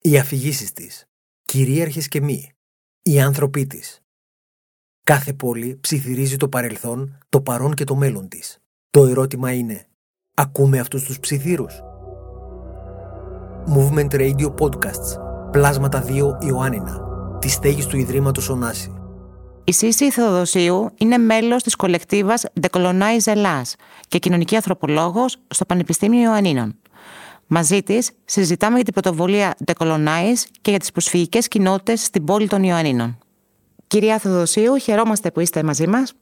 οι αφηγήσεις της, κυρίαρχες και μη, οι άνθρωποι της. Κάθε πόλη ψιθυρίζει το παρελθόν, το παρόν και το μέλλον της. Το ερώτημα είναι, ακούμε αυτούς τους ψιθύρους; Movement Radio Podcasts, Πλάσματα 2 Ιωάννινα, τη στέγης του Ιδρύματος Ωνάση. Η Σύση Θεοδοσίου είναι μέλος της κολεκτίβας Decolonize Ελλάς και κοινωνική ανθρωπολόγος στο Πανεπιστήμιο Ιωαννίνων. Μαζί της συζητάμε για την πρωτοβουλία Decolonize και για τις προσφυγικές κοινότητες στην πόλη των Ιωαννίνων. Κυρία Θεοδοσίου, χαιρόμαστε που είστε μαζί μας.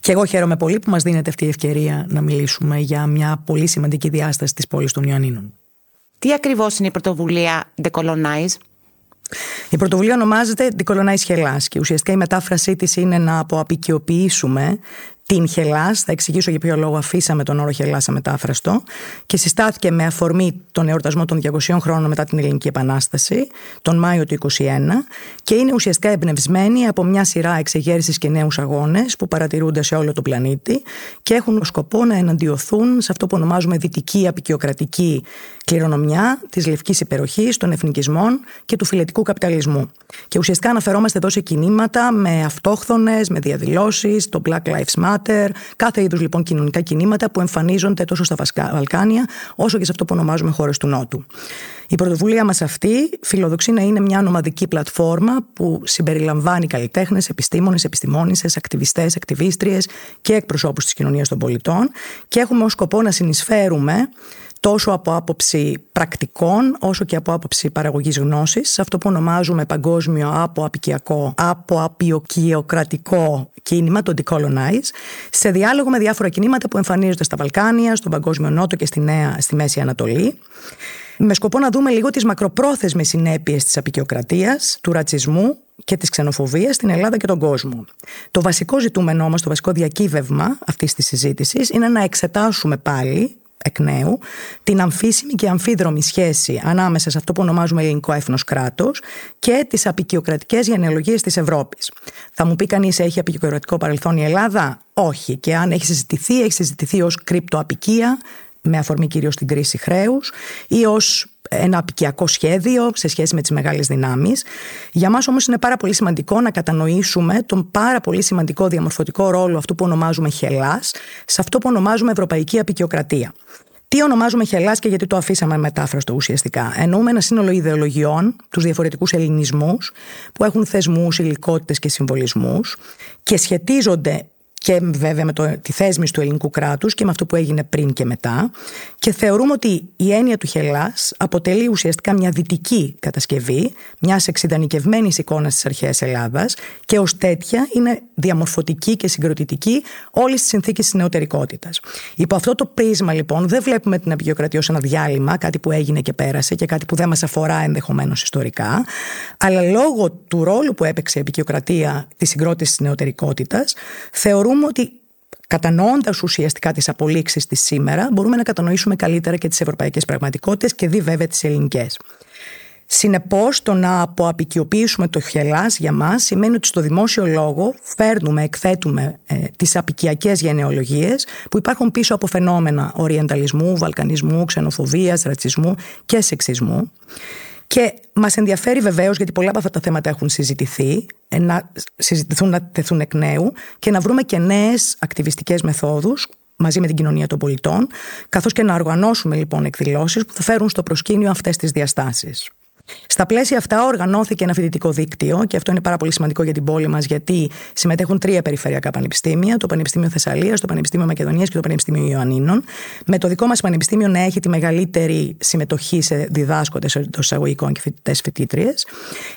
Και εγώ χαίρομαι πολύ που μας δίνετε αυτή η ευκαιρία να μιλήσουμε για μια πολύ σημαντική διάσταση της πόλης των Ιωαννίνων. Τι ακριβώς είναι η πρωτοβουλία Decolonize, η πρωτοβουλία ονομάζεται Decolonize Hellas και ουσιαστικά η μετάφρασή της είναι να αποαπικιοποιήσουμε την Χελάς. Θα εξηγήσω για ποιο λόγο αφήσαμε τον όρο Χελάς αμετάφραστο. Και συστάθηκε με αφορμή τον εορτασμό των 200 χρόνων μετά την Ελληνική Επανάσταση, τον Μάιο του 1921, και είναι ουσιαστικά εμπνευσμένη από μια σειρά εξεγέρσεις και νέους αγώνες που παρατηρούνται σε όλο τον πλανήτη και έχουν σκοπό να εναντιωθούν σε αυτό που ονομάζουμε δυτική απεικιοκρατική κληρονομιά της λευκής υπεροχής, των εθνικισμών και του φιλετικού καπιταλισμού. Και ουσιαστικά αναφερόμαστε εδώ σε κινήματα με αυτόχθονες, με διαδηλώσεις, το Black Lives Matter κάθε είδους λοιπόν κοινωνικά κινήματα που εμφανίζονται τόσο στα Βαλκάνια όσο και σε αυτό που ονομάζουμε χώρες του Νότου. Η πρωτοβουλία μας αυτή φιλοδοξεί να είναι μια νομαδική πλατφόρμα που συμπεριλαμβάνει καλλιτέχνες, επιστήμονες, επιστημόνισε, ακτιβιστές, ακτιβίστριες και εκπροσώπους της κοινωνίας των πολιτών και έχουμε ως σκοπό να συνεισφέρουμε τόσο από άποψη πρακτικών όσο και από άποψη παραγωγής γνώσης σε αυτό που ονομάζουμε παγκόσμιο αποαπικιακό, αποαπιοκιοκρατικό κίνημα, το Decolonize, σε διάλογο με διάφορα κινήματα που εμφανίζονται στα Βαλκάνια, στον Παγκόσμιο Νότο και στη, Νέα, στη Μέση Ανατολή με σκοπό να δούμε λίγο τις μακροπρόθεσμες συνέπειες της απεικιοκρατίας, του ρατσισμού και της ξενοφοβίας στην Ελλάδα και τον κόσμο. Το βασικό ζητούμενο όμως, το βασικό διακύβευμα αυτής της συζήτησης είναι να εξετάσουμε πάλι εκ νέου την αμφίσιμη και αμφίδρομη σχέση ανάμεσα σε αυτό που ονομάζουμε ελληνικό έθνος κράτος και τις απεικιοκρατικές γενεαλογίες της Ευρώπης. Θα μου πει κανείς, έχει απεικιοκρατικό παρελθόν η Ελλάδα; Όχι. Και αν έχει συζητηθεί, έχει συζητηθεί ως κρυπτοαπικία, με αφορμή κυρίως την κρίση χρέους ή ως ένα απικιακό σχέδιο σε σχέση με τις μεγάλες δυνάμεις. Για μας όμως είναι πάρα πολύ σημαντικό να κατανοήσουμε τον πάρα πολύ σημαντικό διαμορφωτικό ρόλο αυτού που ονομάζουμε χελάς σε αυτό που ονομάζουμε ευρωπαϊκή απεικιοκρατία. Τι ονομάζουμε χελάς και γιατί το αφήσαμε μετάφραστο ουσιαστικά. Εννοούμε ένα σύνολο ιδεολογιών, τους διαφορετικούς ελληνισμούς, που έχουν θεσμούς, υλικότητες και συμβολισμούς και σχετίζονται και βέβαια με το, τη θέσμηση του ελληνικού κράτους και με αυτό που έγινε πριν και μετά και θεωρούμε ότι η έννοια του Χελάς αποτελεί ουσιαστικά μια δυτική κατασκευή μιας εξειδανικευμένης εικόνας της αρχαίας Ελλάδας και ως τέτοια είναι διαμορφωτική και συγκροτητική όλης τη συνθήκη της νεωτερικότητας. Υπό αυτό το πρίσμα λοιπόν δεν βλέπουμε την απεικιοκρατία ως ένα διάλειμμα, κάτι που έγινε και πέρασε και κάτι που δεν μας αφορά ενδεχομένως ιστορικά, αλλά λόγω του ρόλου που έπαιξε η απεικιοκρατία τη συγκρότηση της νεωτερικότητας, θεωρούμε ότι Κατανοώντας ουσιαστικά τις απολύξεις της σήμερα, μπορούμε να κατανοήσουμε καλύτερα και τις ευρωπαϊκές πραγματικότητες και δι βέβαια τις ελληνικές. Συνεπώς, το να αποαπικιοποιήσουμε το χελάς για μας σημαίνει ότι στο δημόσιο λόγο φέρνουμε, εκθέτουμε ε, τις απικιακές γενεολογίες που υπάρχουν πίσω από φαινόμενα οριενταλισμού, βαλκανισμού, ξενοφοβίας, ρατσισμού και σεξισμού. Και μας ενδιαφέρει βεβαίως, γιατί πολλά από αυτά τα θέματα έχουν συζητηθεί, ε, να συζητηθούν, να τεθούν εκ νέου και να βρούμε και νέες ακτιβιστικές μεθόδους μαζί με την κοινωνία των πολιτών, καθώς και να οργανώσουμε λοιπόν εκδηλώσεις που θα φέρουν στο προσκήνιο αυτές τις διαστάσεις. Στα πλαίσια αυτά οργανώθηκε ένα φοιτητικό δίκτυο και αυτό είναι πάρα πολύ σημαντικό για την πόλη μας, γιατί συμμετέχουν τρία περιφερειακά πανεπιστήμια, το Πανεπιστήμιο Θεσσαλίας, το Πανεπιστήμιο Μακεδονίας και το Πανεπιστήμιο Ιωαννίνων. Με το δικό μας πανεπιστήμιο να έχει τη μεγαλύτερη συμμετοχή σε διδάσκοντες εντό εισαγωγικών και φοιτητές φοιτήτριες.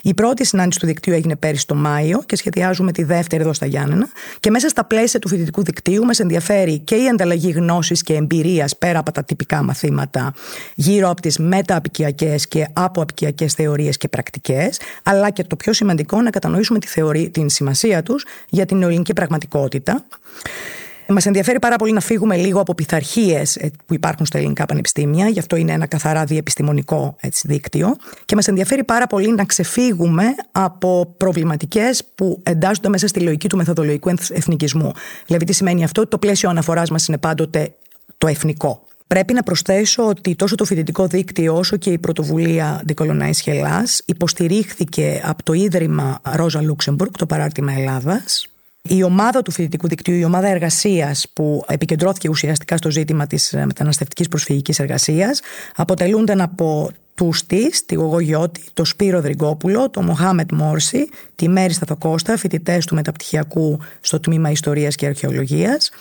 Η πρώτη συνάντηση του δικτύου έγινε πέρυσι το Μάιο και σχεδιάζουμε τη δεύτερη εδώ στα Γιάννενα. Και μέσα στα πλαίσια του φοιτητικού δικτύου μας ενδιαφέρει και η ανταλλαγή γνώσης και εμπειρίας πέρα από τα τυπικά μαθήματα γύρω από τις μεταπικιακέ και αποαπικιακές θεωρίες και πρακτικές, αλλά και το πιο σημαντικό να κατανοήσουμε τη θεωρία, την σημασία τους για την νεοελληνική πραγματικότητα. Μας ενδιαφέρει πάρα πολύ να φύγουμε λίγο από πειθαρχίες ε, που υπάρχουν στα ελληνικά πανεπιστήμια, γι' αυτό είναι ένα καθαρά διεπιστημονικό έτσι, δίκτυο. Και μας ενδιαφέρει πάρα πολύ να ξεφύγουμε από προβληματικές που εντάσσονται μέσα στη λογική του μεθοδολογικού εθνικισμού. Δηλαδή, τι σημαίνει αυτό, το πλαίσιο αναφοράς μας είναι πάντοτε το εθνικό. Πρέπει να προσθέσω ότι τόσο το φοιτητικό δίκτυο όσο και η πρωτοβουλία Decolonize Hellas υποστηρίχθηκε από το Ίδρυμα Ρόζα Λούξεμπουργκ, το παράρτημα Ελλάδας. Η ομάδα του φοιτητικού δικτύου, η ομάδα εργασίας που επικεντρώθηκε ουσιαστικά στο ζήτημα της μεταναστευτικής προσφυγικής εργασίας, αποτελούνταν από του τη, τη Γογό Γιώτη, το Σπύρο Δριγκόπουλο, το Μοχάμετ Μόρση, τη Μέρη Σταθοκώστα, φοιτητές του μεταπτυχιακού στο τμήμα Ιστορίας και Αρχαιολογίας.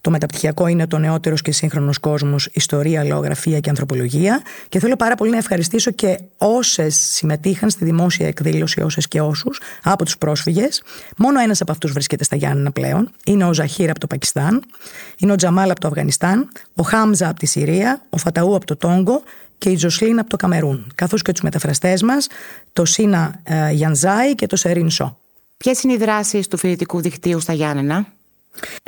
Το μεταπτυχιακό είναι το νεότερος και σύγχρονος κόσμος, Ιστορία, Λεωγραφία και Ανθρωπολογία. Και θέλω πάρα πολύ να ευχαριστήσω και όσες συμμετείχαν στη δημόσια εκδήλωση, όσες και όσους, από τους πρόσφυγες. Μόνο ένας από αυτούς βρίσκεται στα Γιάννενα πλέον. Είναι ο Ζαχίρ από το Πακιστάν, είναι ο Τζαμάλ από το Αφγανιστάν, ο Χάμζα από τη Συρία, ο Φαταού από το Τόγκο και η Τζοσλίν από το Καμερούν, καθώς και τους μεταφραστές μας, το Σίνα ε, Γιανζάη και το Σερίν Σο. Ποιες είναι οι δράσεις του φοιτητικού δικτύου στα Γιάννενα;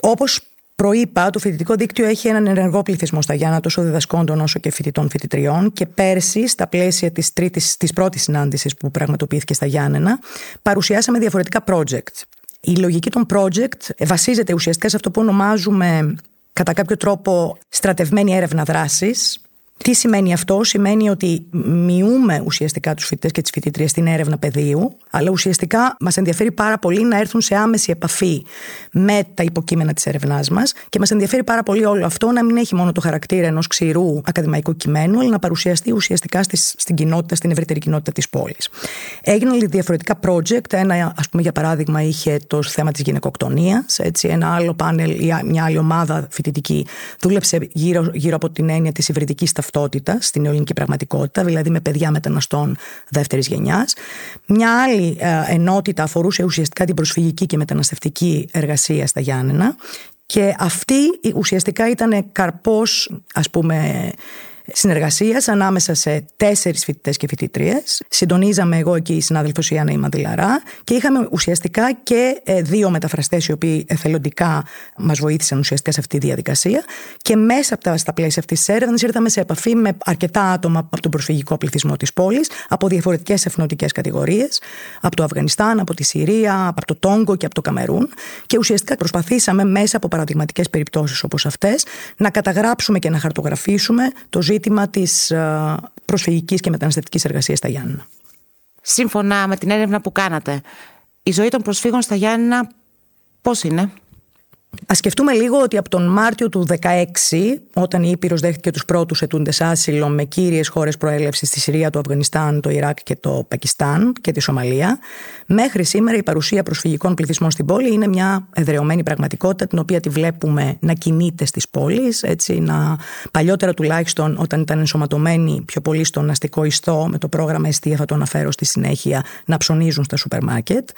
Όπως προείπα, το φοιτητικό δίκτυο έχει έναν ενεργό πληθυσμό στα Γιάννα, τόσο διδασκόντων όσο και φοιτητών φοιτητριών. Και πέρσι, στα πλαίσια της της πρώτης συνάντησης που πραγματοποιήθηκε στα Γιάννενα, παρουσιάσαμε διαφορετικά project. Η λογική των project βασίζεται ουσιαστικά σε αυτό που ονομάζουμε κατά κάποιο τρόπο στρατευμένη έρευνα δράσης τι σημαίνει αυτό, σημαίνει ότι μειούμε ουσιαστικά τους φοιτητές και τις φοιτητρίες στην έρευνα πεδίου, αλλά ουσιαστικά μας ενδιαφέρει πάρα πολύ να έρθουν σε άμεση επαφή με τα υποκείμενα της έρευνάς μας και μας ενδιαφέρει πάρα πολύ όλο αυτό να μην έχει μόνο το χαρακτήρα ενός ξηρού ακαδημαϊκού κειμένου, αλλά να παρουσιαστεί ουσιαστικά στην κοινότητα, στην ευρύτερη κοινότητα της πόλης. Έγιναν διαφορετικά project. Ένα, ας πούμε, για παράδειγμα, είχε το θέμα της γυναικοκτονίας. Ένα άλλο πάνελ, μια άλλη ομάδα φοιτητική δούλεψε γύρω, γύρω από την έννοια της υβριδικής ταυτότητα στην ελληνική πραγματικότητα, δηλαδή με παιδιά μεταναστών δεύτερης γενιάς. Μια άλλη ε, ενότητα αφορούσε ουσιαστικά την προσφυγική και μεταναστευτική εργασία στα Γιάννενα. Και αυτή ουσιαστικά ήταν καρπός, ας πούμε, συνεργασίας ανάμεσα σε τέσσερις φοιτητές και φοιτητρίες. Συντονίζαμε εγώ και η συνάδελφος Ιάννα Ημαντιλαρά και είχαμε ουσιαστικά και ε, δύο μεταφραστές οι οποίοι εθελοντικά μας βοήθησαν ουσιαστικά σε αυτή τη διαδικασία. Και μέσα από τα, στα πλαίσια αυτής της έρευνας ήρθαμε σε επαφή με αρκετά άτομα από τον προσφυγικό πληθυσμό της πόλης, από διαφορετικές εθνοτικές κατηγορίες, από το Αφγανιστάν, από τη Συρία, από το Τόγκο και από το Καμερούν. Και ουσιαστικά προσπαθήσαμε μέσα από παραδειγματικές περιπτώσεις όπως αυτές να καταγράψουμε και να χαρτογραφήσουμε το ζήτημα ζήτημα της ε, προσφυγικής και μεταναστευτικής εργασίας στα Γιάννενα. Σύμφωνα με την έρευνα που κάνατε, η ζωή των προσφύγων στα Γιάννενα πώς είναι; Α σκεφτούμε λίγο ότι από τον Μάρτιο του 2016, όταν η Ήπειρος δέχτηκε τους πρώτους ετούντες άσυλο με κύριες χώρες προέλευσης στη Συρία, το Αφγανιστάν, το Ιράκ και το Πακιστάν και τη Σομαλία, μέχρι σήμερα η παρουσία προσφυγικών πληθυσμών στην πόλη είναι μια εδρεωμένη πραγματικότητα, την οποία τη βλέπουμε να κινείται στις πόλεις. Να... Παλιότερα τουλάχιστον, όταν ήταν ενσωματωμένοι πιο πολύ στον αστικό ιστό, με το πρόγραμμα Εστία, θα το αναφέρω στη συνέχεια, να ψωνίζουν στα σούπερ μάρκετ.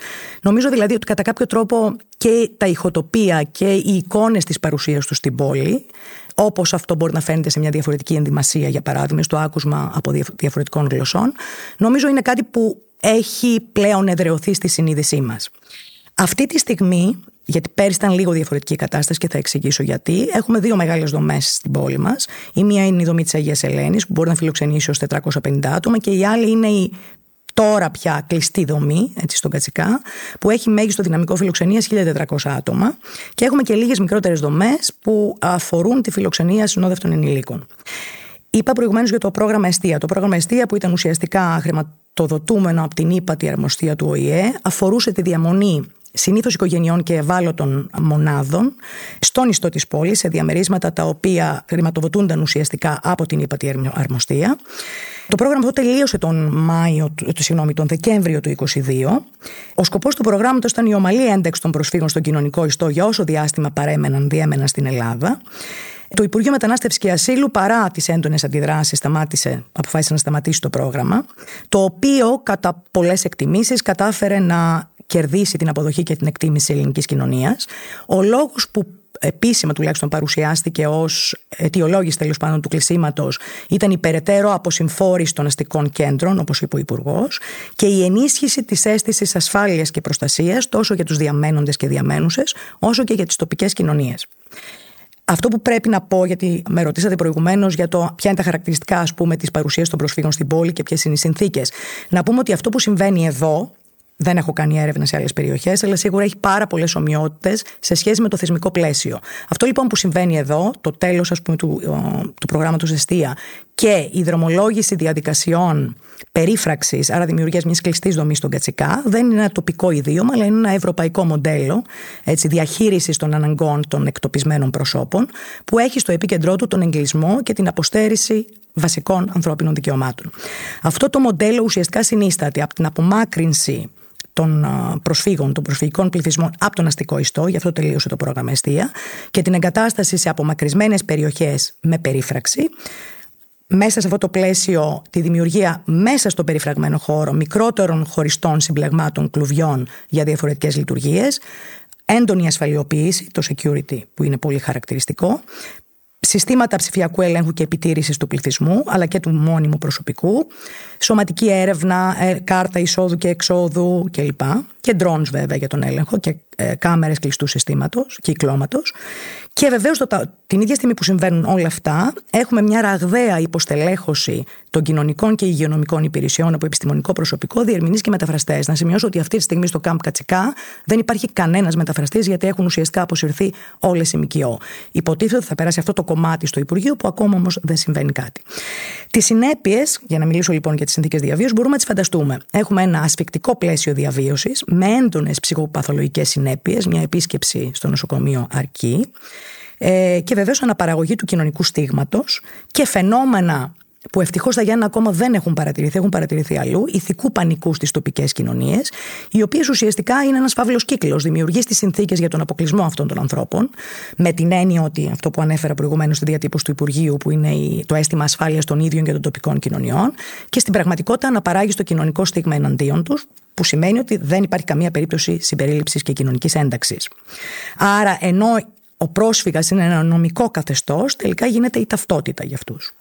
Νομίζω δηλαδή ότι κατά κάποιο τρόπο και τα ηχοτοπία και οι εικόνες της παρουσίας τους στην πόλη όπως αυτό μπορεί να φαίνεται σε μια διαφορετική ενδυμασία για παράδειγμα στο άκουσμα από διαφορετικών γλωσσών νομίζω είναι κάτι που έχει πλέον εδρεωθεί στη συνείδησή μας. Αυτή τη στιγμή γιατί πέρυσι ήταν λίγο διαφορετική η κατάσταση και θα εξηγήσω γιατί. Έχουμε δύο μεγάλες δομές στην πόλη μας. Η μία είναι η δομή της Αγίας Ελένης, που μπορεί να φιλοξενήσει ως 450 άτομα, και η άλλη είναι η τώρα πια κλειστή δομή, έτσι στον Κατσικά, που έχει μέγιστο δυναμικό φιλοξενίας 1.400 άτομα και έχουμε και λίγες μικρότερες δομές που αφορούν τη φιλοξενία συνόδευτων ενηλίκων. Είπα προηγουμένως για το πρόγραμμα Εστία. Το πρόγραμμα Εστία, που ήταν ουσιαστικά χρηματοδοτούμενο από την ύπατη αρμοστία του ΟΗΕ, αφορούσε τη διαμονή συνήθως οικογενειών και ευάλωτων μονάδων στον ιστό της πόλης σε διαμερίσματα τα οποία χρηματοδοτούνταν ουσιαστικά από την ύπατη αρμοστία Το πρόγραμμα αυτό τελείωσε τον Μάιο, συγγνώμη, τον Δεκέμβριο του 2022. Ο σκοπός του προγράμματος ήταν η ομαλή ένταξη των προσφύγων στον κοινωνικό ιστό για όσο διάστημα παρέμεναν, διέμεναν στην Ελλάδα. Το Υπουργείο Μετανάστευσης και Ασύλου, παρά τις έντονες αντιδράσεις, σταμάτησε, αποφάσισε να σταματήσει το πρόγραμμα, το οποίο κατά πολλές εκτιμήσεις κατάφερε να κερδίσει την αποδοχή και την εκτίμηση ελληνικής κοινωνίας. Ο λόγος που επίσημα τουλάχιστον παρουσιάστηκε ως αιτιολόγηση τέλος πάντων του κλεισίματος ήταν η περαιτέρω αποσυμφόρηση των αστικών κέντρων, όπως είπε ο Υπουργός, και η ενίσχυση της αίσθησης ασφάλειας και προστασίας τόσο για τους διαμένοντες και διαμένουσες, όσο και για τις τοπικές κοινωνίες. Αυτό που πρέπει να πω, γιατί με ρωτήσατε προηγουμένως για το ποια είναι τα χαρακτηριστικά της παρουσίας των προσφύγων στην πόλη και ποιες είναι οι συνθήκες. Να πούμε ότι αυτό που συμβαίνει εδώ δεν έχω κάνει έρευνα σε άλλες περιοχές, αλλά σίγουρα έχει πάρα πολλές ομοιότητες σε σχέση με το θεσμικό πλαίσιο. Αυτό λοιπόν που συμβαίνει εδώ, το τέλος του, του προγράμματος Εστία και η δρομολόγηση διαδικασιών περίφραξης, άρα δημιουργίας μιας κλειστής δομής στον Κατσικά, δεν είναι ένα τοπικό ιδίωμα, αλλά είναι ένα ευρωπαϊκό μοντέλο διαχείρισης των αναγκών των εκτοπισμένων προσώπων, που έχει στο επίκεντρό του τον εγκλισμό και την αποστέρηση βασικών ανθρώπινων δικαιωμάτων. Αυτό το μοντέλο ουσιαστικά συνίσταται από την απομάκρυνση των προσφύγων, των προσφυγικών πληθυσμών από τον αστικό ιστό, γι' αυτό τελείωσε το πρόγραμμα Εστία, και την εγκατάσταση σε απομακρυσμένες περιοχές με περίφραξη. Μέσα σε αυτό το πλαίσιο, τη δημιουργία μέσα στο περιφραγμένο χώρο μικρότερων χωριστών συμπλεγμάτων κλουβιών για διαφορετικές λειτουργίες, έντονη ασφαλιοποίηση, το security που είναι πολύ χαρακτηριστικό, συστήματα ψηφιακού ελέγχου και επιτήρησης του πληθυσμού αλλά και του μόνιμου προσωπικού, σωματική έρευνα, ε, κάρτα εισόδου και εξόδου κλπ. Και drones βέβαια για τον έλεγχο και ε, κάμερες κλειστού συστήματος, κυκλώματος. Και βεβαίως την ίδια στιγμή που συμβαίνουν όλα αυτά έχουμε μια ραγδαία υποστελέχωση των κοινωνικών και υγειονομικών υπηρεσιών από επιστημονικό προσωπικό, διερμηνείς και μεταφραστές. Να σημειώσω ότι αυτή τη στιγμή στο ΚΑΜΠ Κατσικά δεν υπάρχει κανένας μεταφραστής γιατί έχουν ουσιαστικά αποσυρθεί όλες οι ΜΚΟ. Υποτίθεται ότι θα περάσει αυτό το κομμάτι στο Υπουργείο που ακόμα όμως δεν συμβαίνει κάτι. Τις συνέπειες, για να μιλήσω λοιπόν για τις συνθήκες διαβίωσης, μπορούμε να τις φανταστούμε. Έχουμε ένα ασφικτικό πλαίσιο διαβίωσης με έντονες ψυχοπαθολογικές συνέπειες, μια επίσκεψη στο νοσοκομείο αρκεί. Ε, και βεβαίως αναπαραγωγή του κοινωνικού στίγματος και φαινόμενα που ευτυχώς στα Γιάννα ακόμα δεν έχουν παρατηρηθεί, έχουν παρατηρηθεί αλλού, ηθικού πανικού στις τοπικές κοινωνίες, οι οποίες ουσιαστικά είναι ένας φαύλος κύκλος. Δημιουργεί τι συνθήκες για τον αποκλεισμό αυτών των ανθρώπων, με την έννοια ότι αυτό που ανέφερα προηγουμένως στη διατύπωση του Υπουργείου, που είναι το αίσθημα ασφάλειας των ίδιων και των τοπικών κοινωνιών, και στην πραγματικότητα αναπαράγει στο κοινωνικό στίγμα εναντίον τους, που σημαίνει ότι δεν υπάρχει καμία περίπτωση συμπερίληψης και κοινωνικής ένταξης. Άρα, ενώ ο πρόσφυγας είναι ένα νομικό καθεστώς, τελικά γίνεται η ταυτότητα για αυτούς.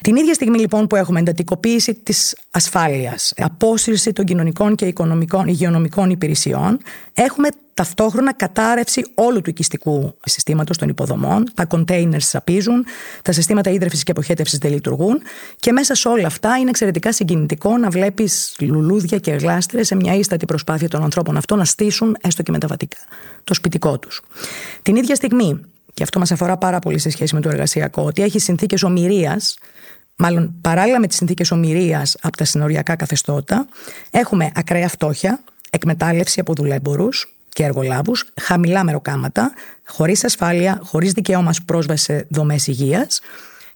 Την ίδια στιγμή λοιπόν που έχουμε εντατικοποίηση της ασφάλειας, απόσυρση των κοινωνικών και οικονομικών, υγειονομικών υπηρεσιών, έχουμε ταυτόχρονα κατάρρευση όλου του οικιστικού συστήματος των υποδομών. Τα containers σαπίζουν, τα συστήματα ίδρυυσης και αποχέτευσης δεν λειτουργούν και μέσα σε όλα αυτά είναι εξαιρετικά συγκινητικό να βλέπεις λουλούδια και γλάστρες σε μια ίστατη προσπάθεια των ανθρώπων αυτών να στήσουν έστω και μεταβατικά το σπιτικό τους. Την ίδια στιγμή, και αυτό μας αφορά πάρα πολύ σε σχέση με το εργασιακό, ότι έχει συνθήκες ομοιρίας μάλλον παράλληλα με τις συνθήκες ομοιρίας από τα συνοριακά καθεστώτα, έχουμε ακραία φτώχεια, εκμετάλλευση από δουλέμπορους και εργολάβους, χαμηλά μεροκάματα, χωρίς ασφάλεια, χωρίς δικαίωμα πρόσβαση σε δομές υγείας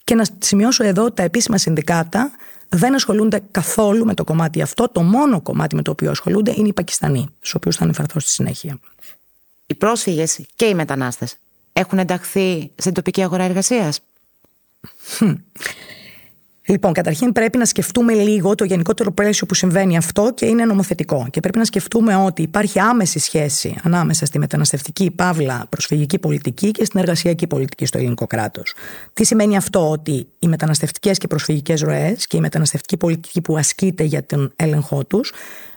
και να σημειώσω εδώ ότι τα επίσημα συνδικάτα δεν ασχολούνται καθόλου με το κομμάτι αυτό. Το μόνο κομμάτι με το οποίο ασχολούνται είναι οι Πακιστανοί, στους οποίους θα αναφερθώ στη συνέχεια. Οι πρόσφυγες και οι μετανάστες έχουν ενταχθεί στην τοπική αγορά εργασίας; Λοιπόν, καταρχήν πρέπει να σκεφτούμε λίγο το γενικότερο πλαίσιο που συμβαίνει αυτό και είναι νομοθετικό. Και πρέπει να σκεφτούμε ότι υπάρχει άμεση σχέση ανάμεσα στη μεταναστευτική παύλα προσφυγική πολιτική και στην εργασιακή πολιτική στο ελληνικό κράτος. Τι σημαίνει αυτό, ότι οι μεταναστευτικές και προσφυγικές ροές και η μεταναστευτική πολιτική που ασκείται για τον έλεγχό τους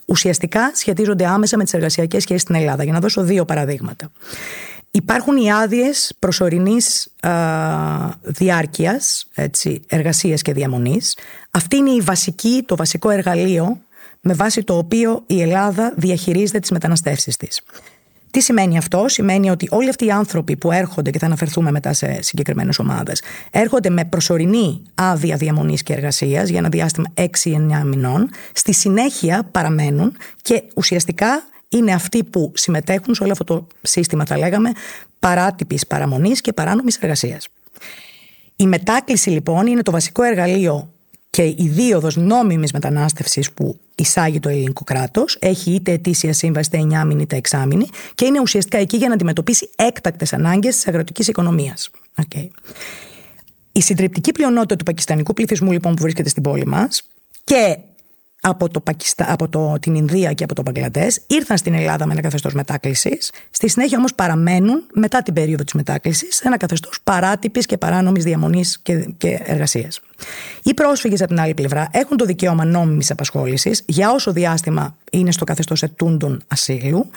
ουσιαστικά σχετίζονται άμεσα με τις εργασιακές σχέσεις στην Ελλάδα. Για να δώσω δύο παραδείγματα. Υπάρχουν οι άδειες προσωρινής διάρκειας εργασίας και διαμονής. Αυτή είναι η βασική, το βασικό εργαλείο με βάση το οποίο η Ελλάδα διαχειρίζεται τις μεταναστεύσεις της. Τι σημαίνει αυτό, Σημαίνει ότι όλοι αυτοί οι άνθρωποι που έρχονται, και θα αναφερθούμε μετά σε συγκεκριμένες ομάδες, έρχονται με προσωρινή άδεια διαμονής και εργασίας για ένα διάστημα 6-9 μηνών. Στη συνέχεια παραμένουν και ουσιαστικά είναι αυτοί που συμμετέχουν σε όλο αυτό το σύστημα, θα λέγαμε, παράτυπης παραμονής και παράνομης εργασίας. Η μετάκληση λοιπόν είναι το βασικό εργαλείο Και η δίωδος νόμιμης μετανάστευσης που εισάγει το ελληνικό κράτος έχει είτε ετήσια σύμβαση είτε εννιάμινη είτε εξάμινη και είναι ουσιαστικά εκεί για να αντιμετωπίσει έκτακτες ανάγκες της αγροτικής οικονομίας. Okay. Η συντριπτική πλειονότητα του πακιστανικού πληθυσμού λοιπόν που βρίσκεται στην πόλη μας και από, το Πακιστα... από το... την Ινδία και από το Μπαγκλαντές ήρθαν στην Ελλάδα με ένα καθεστώς μετάκλησης. Στη συνέχεια όμως παραμένουν μετά την περίοδο της μετάκλησης σε ένα καθεστώς παράτυπης και παράνομης διαμονής και, και εργασίας. Οι πρόσφυγες, από την άλλη πλευρά, έχουν το δικαίωμα νόμιμης απασχόλησης για όσο διάστημα είναι στο καθεστώς ετούντων ασύλου.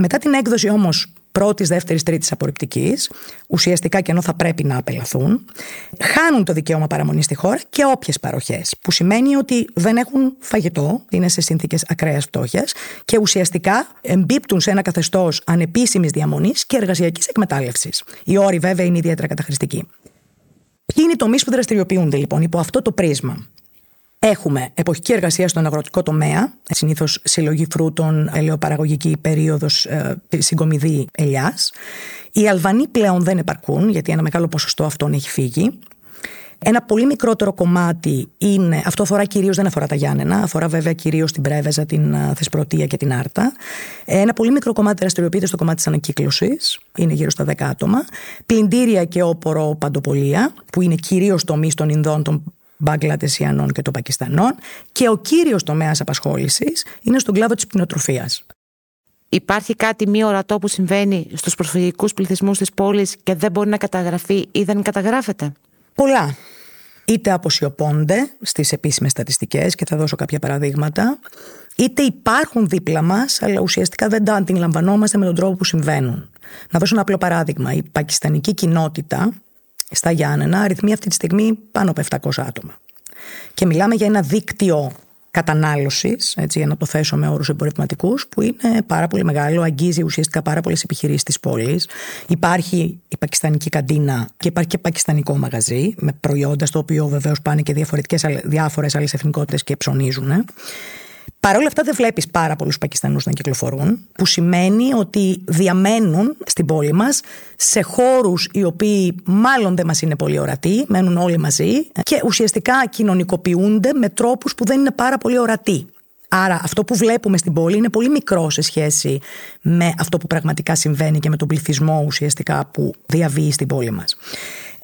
Μετά την έκδοση όμως πρώτης, δεύτερης, τρίτης απορριπτικής, ουσιαστικά και ενώ θα πρέπει να απελαθούν, χάνουν το δικαίωμα παραμονής στη χώρα και όποιες παροχές. Που σημαίνει ότι δεν έχουν φαγητό, είναι σε συνθήκε ακραίας φτώχειας και ουσιαστικά εμπίπτουν σε ένα καθεστώς ανεπίσημης διαμονής και εργασιακής εκμετάλλευσης. Οι όροι βέβαια είναι ιδιαίτερα καταχρηστικοί. Ποιοι είναι οι τομείς που δραστηριοποιούνται λοιπόν υπό αυτό το πρίσμα; Έχουμε εποχική εργασία στον αγροτικό τομέα, συνήθως συλλογή φρούτων, ελαιοπαραγωγική περίοδος, ε, συγκομιδή ελιάς. Οι Αλβανοί πλέον δεν επαρκούν, γιατί ένα μεγάλο ποσοστό αυτών έχει φύγει. Ένα πολύ μικρότερο κομμάτι είναι, αυτό αφορά κυρίως, δεν αφορά τα Γιάννενα, αφορά βέβαια κυρίως την Πρέβεζα, την ε, Θεσπρωτεία και την Άρτα. Ένα πολύ μικρό κομμάτι δραστηριοποιείται στο κομμάτι της ανακύκλωσης, είναι γύρω στα 10 άτομα. Πλυντήρια και όπορο παντοπολία, που είναι κυρίως τομείς των Ινδών, των Μπαγκλατεσιανών και των Πακιστανών και ο κύριος τομέας απασχόλησης είναι στον κλάδο της πτυνοτροφίας. Υπάρχει κάτι μη ορατό που συμβαίνει στους προσφυγικούς πληθυσμούς της πόλης και δεν μπορεί να καταγραφεί ή δεν καταγράφεται; Πολλά. Είτε αποσιωπώνται στις επίσημες στατιστικές και θα δώσω κάποια παραδείγματα, είτε υπάρχουν δίπλα μας, αλλά ουσιαστικά δεν τα αντιλαμβανόμαστε με τον τρόπο που συμβαίνουν. Να δώσω ένα απλό παράδειγμα. Η πακιστανική κοινότητα στα Γιάννενα αριθμεί αυτή τη στιγμή πάνω από 700 άτομα. Και μιλάμε για ένα δίκτυο κατανάλωσης, για να το θέσω με όρους εμπορευματικούς, που είναι πάρα πολύ μεγάλο, αγγίζει ουσιαστικά πάρα πολλές επιχειρήσεις της πόλης. Υπάρχει η πακιστανική καντίνα και υπάρχει και πακιστανικό μαγαζί, με προϊόντα στο οποίο βεβαίως πάνε και διάφορες άλλες εθνικότητες και ψωνίζουν. Παρ' όλα αυτά δεν βλέπεις πάρα πολλούς Πακιστανούς να κυκλοφορούν, που σημαίνει ότι διαμένουν στην πόλη μας σε χώρους οι οποίοι μάλλον δεν μας είναι πολύ ορατοί, μένουν όλοι μαζί και ουσιαστικά κοινωνικοποιούνται με τρόπους που δεν είναι πάρα πολύ ορατοί. Άρα αυτό που βλέπουμε στην πόλη είναι πολύ μικρό σε σχέση με αυτό που πραγματικά συμβαίνει και με τον πληθυσμό ουσιαστικά που διαβεί στην πόλη μας.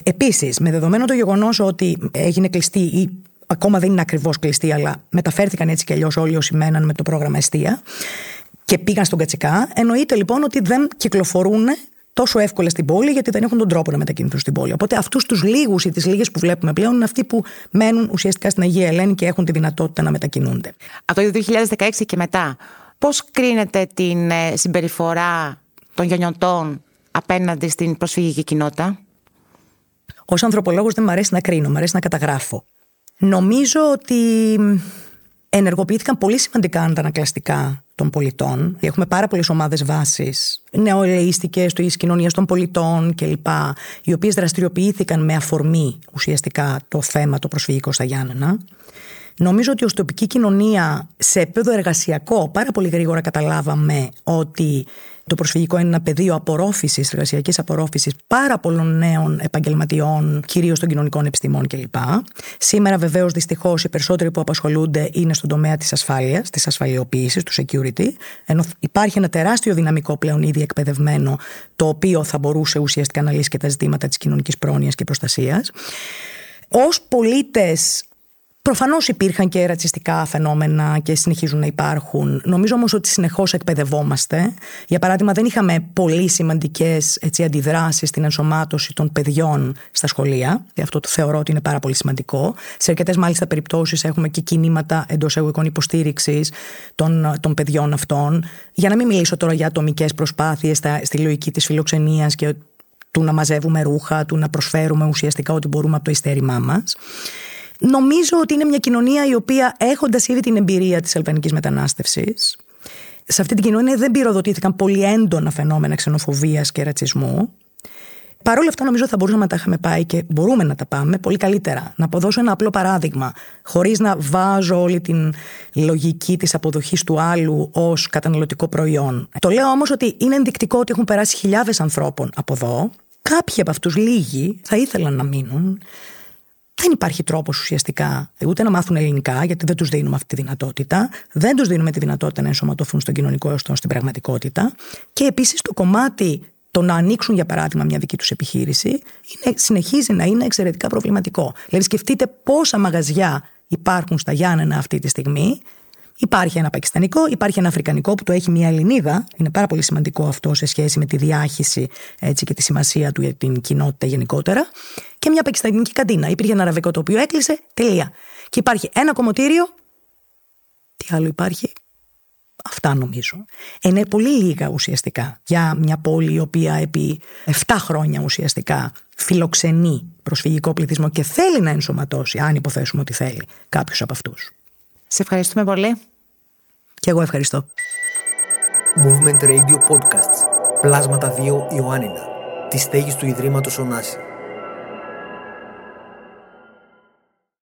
Επίσης, με δεδομένο το γεγονός ότι έγινε κλειστή ή ακόμα δεν είναι ακριβώς κλειστή, αλλά μεταφέρθηκαν έτσι κι αλλιώς όλοι όσοι μέναν με το πρόγραμμα Εστία και πήγαν στον Κατσικά. Εννοείται λοιπόν ότι δεν κυκλοφορούν τόσο εύκολα στην πόλη, γιατί δεν έχουν τον τρόπο να μετακινηθούν στην πόλη. Οπότε αυτούς τους λίγους ή τις λίγες που βλέπουμε πλέον είναι αυτοί που μένουν ουσιαστικά στην Αγία Ελένη και έχουν τη δυνατότητα να μετακινούνται. Από το 2016 και μετά, πώς κρίνεται την ε, συμπεριφορά των γενιωτών απέναντι στην προσφυγική κοινότητα; Ω ανθρωπολόγος δεν μου αρέσει να κρίνω, μου αρέσει να καταγράφω. Νομίζω ότι ενεργοποιήθηκαν πολύ σημαντικά αντανακλαστικά των πολιτών. Έχουμε πάρα πολλές ομάδες βάσης, νεοελείστικε, τη κοινωνίας των πολιτών κλπ. Οι οποίες δραστηριοποιήθηκαν με αφορμή ουσιαστικά το θέμα το προσφυγικό στα Γιάννενα. Νομίζω ότι ως τοπική κοινωνία, σε επίπεδο εργασιακό, πάρα πολύ γρήγορα καταλάβαμε ότι το προσφυγικό είναι ένα πεδίο απορρόφησης, εργασιακής απορρόφησης πάρα πολλών νέων επαγγελματιών, κυρίως των κοινωνικών επιστημών κλπ. Σήμερα, βεβαίως, δυστυχώς, οι περισσότεροι που απασχολούνται είναι στον τομέα της ασφάλειας, της ασφαλιοποίηση, του security, ενώ υπάρχει ένα τεράστιο δυναμικό πλέον ήδη εκπαιδευμένο, το οποίο θα μπορούσε ουσιαστικά να λύσει και τα ζητήματα της κοινωνικής πρόνοιας και προστασίας. Ω πολίτες Προφανώς υπήρχαν και ρατσιστικά φαινόμενα και συνεχίζουν να υπάρχουν. Νομίζω όμως ότι συνεχώς εκπαιδευόμαστε. Για παράδειγμα, δεν είχαμε πολύ σημαντικές αντιδράσεις στην ενσωμάτωση των παιδιών στα σχολεία. Και αυτό το θεωρώ ότι είναι πάρα πολύ σημαντικό. Σε αρκετές μάλιστα περιπτώσεις έχουμε και κινήματα εντός εγωικών υποστήριξης των, των παιδιών αυτών. Για να μην μιλήσω τώρα για ατομικές προσπάθειες στη λογική της φιλοξενίας και του να μαζεύουμε ρούχα, του να προσφέρουμε ουσιαστικά ό,τι μπορούμε από το ειστέρημά μας. Νομίζω ότι είναι μια κοινωνία η οποία έχοντας ήδη την εμπειρία της αλβανικής μετανάστευσης, σε αυτή την κοινωνία δεν πυροδοτήθηκαν πολύ έντονα φαινόμενα ξενοφοβίας και ρατσισμού. Παρ' όλα αυτά, νομίζω ότι θα μπορούσαμε να τα είχαμε πάει και μπορούμε να τα πάμε πολύ καλύτερα. Να αποδώσω ένα απλό παράδειγμα, χωρίς να βάζω όλη την λογική της αποδοχής του άλλου ως καταναλωτικό προϊόν. Το λέω όμως ότι είναι ενδεικτικό ότι έχουν περάσει χιλιάδες ανθρώπων από εδώ. Κάποιοι από αυτούς, λίγοι, θα ήθελαν να μείνουν δεν υπάρχει τρόπος ουσιαστικά ούτε να μάθουν ελληνικά, γιατί δεν τους δίνουμε αυτή τη δυνατότητα. Δεν τους δίνουμε τη δυνατότητα να ενσωματωθούν στον κοινωνικό ιστό στην πραγματικότητα. Και επίσης το κομμάτι το να ανοίξουν, για παράδειγμα, μια δική τους επιχείρηση είναι, συνεχίζει να είναι εξαιρετικά προβληματικό. Δηλαδή, σκεφτείτε πόσα μαγαζιά υπάρχουν στα Γιάννενα αυτή τη στιγμή. Υπάρχει ένα πακιστανικό, υπάρχει ένα αφρικανικό που το έχει μια Ελληνίδα. Είναι πάρα πολύ σημαντικό αυτό σε σχέση με τη διάχυση έτσι, και τη σημασία του για την κοινότητα γενικότερα. Και μια πακιστανική καντίνα. Υπήρχε ένα αραβικό το οποίο έκλεισε. Τελεία. Και υπάρχει ένα κομμωτήριο. Τι άλλο υπάρχει; Αυτά νομίζω. Είναι πολύ λίγα ουσιαστικά για μια πόλη η οποία επί 7 χρόνια ουσιαστικά φιλοξενεί προσφυγικό πληθυσμό και θέλει να ενσωματώσει, αν υποθέσουμε ότι θέλει, κάποιους από αυτούς. Σε ευχαριστούμε πολύ. Και εγώ ευχαριστώ. Movement Radio Podcasts. Πλάσματα 2 Ιωάννινα. Τη στέγη του Ιδρύματος Ωνάση.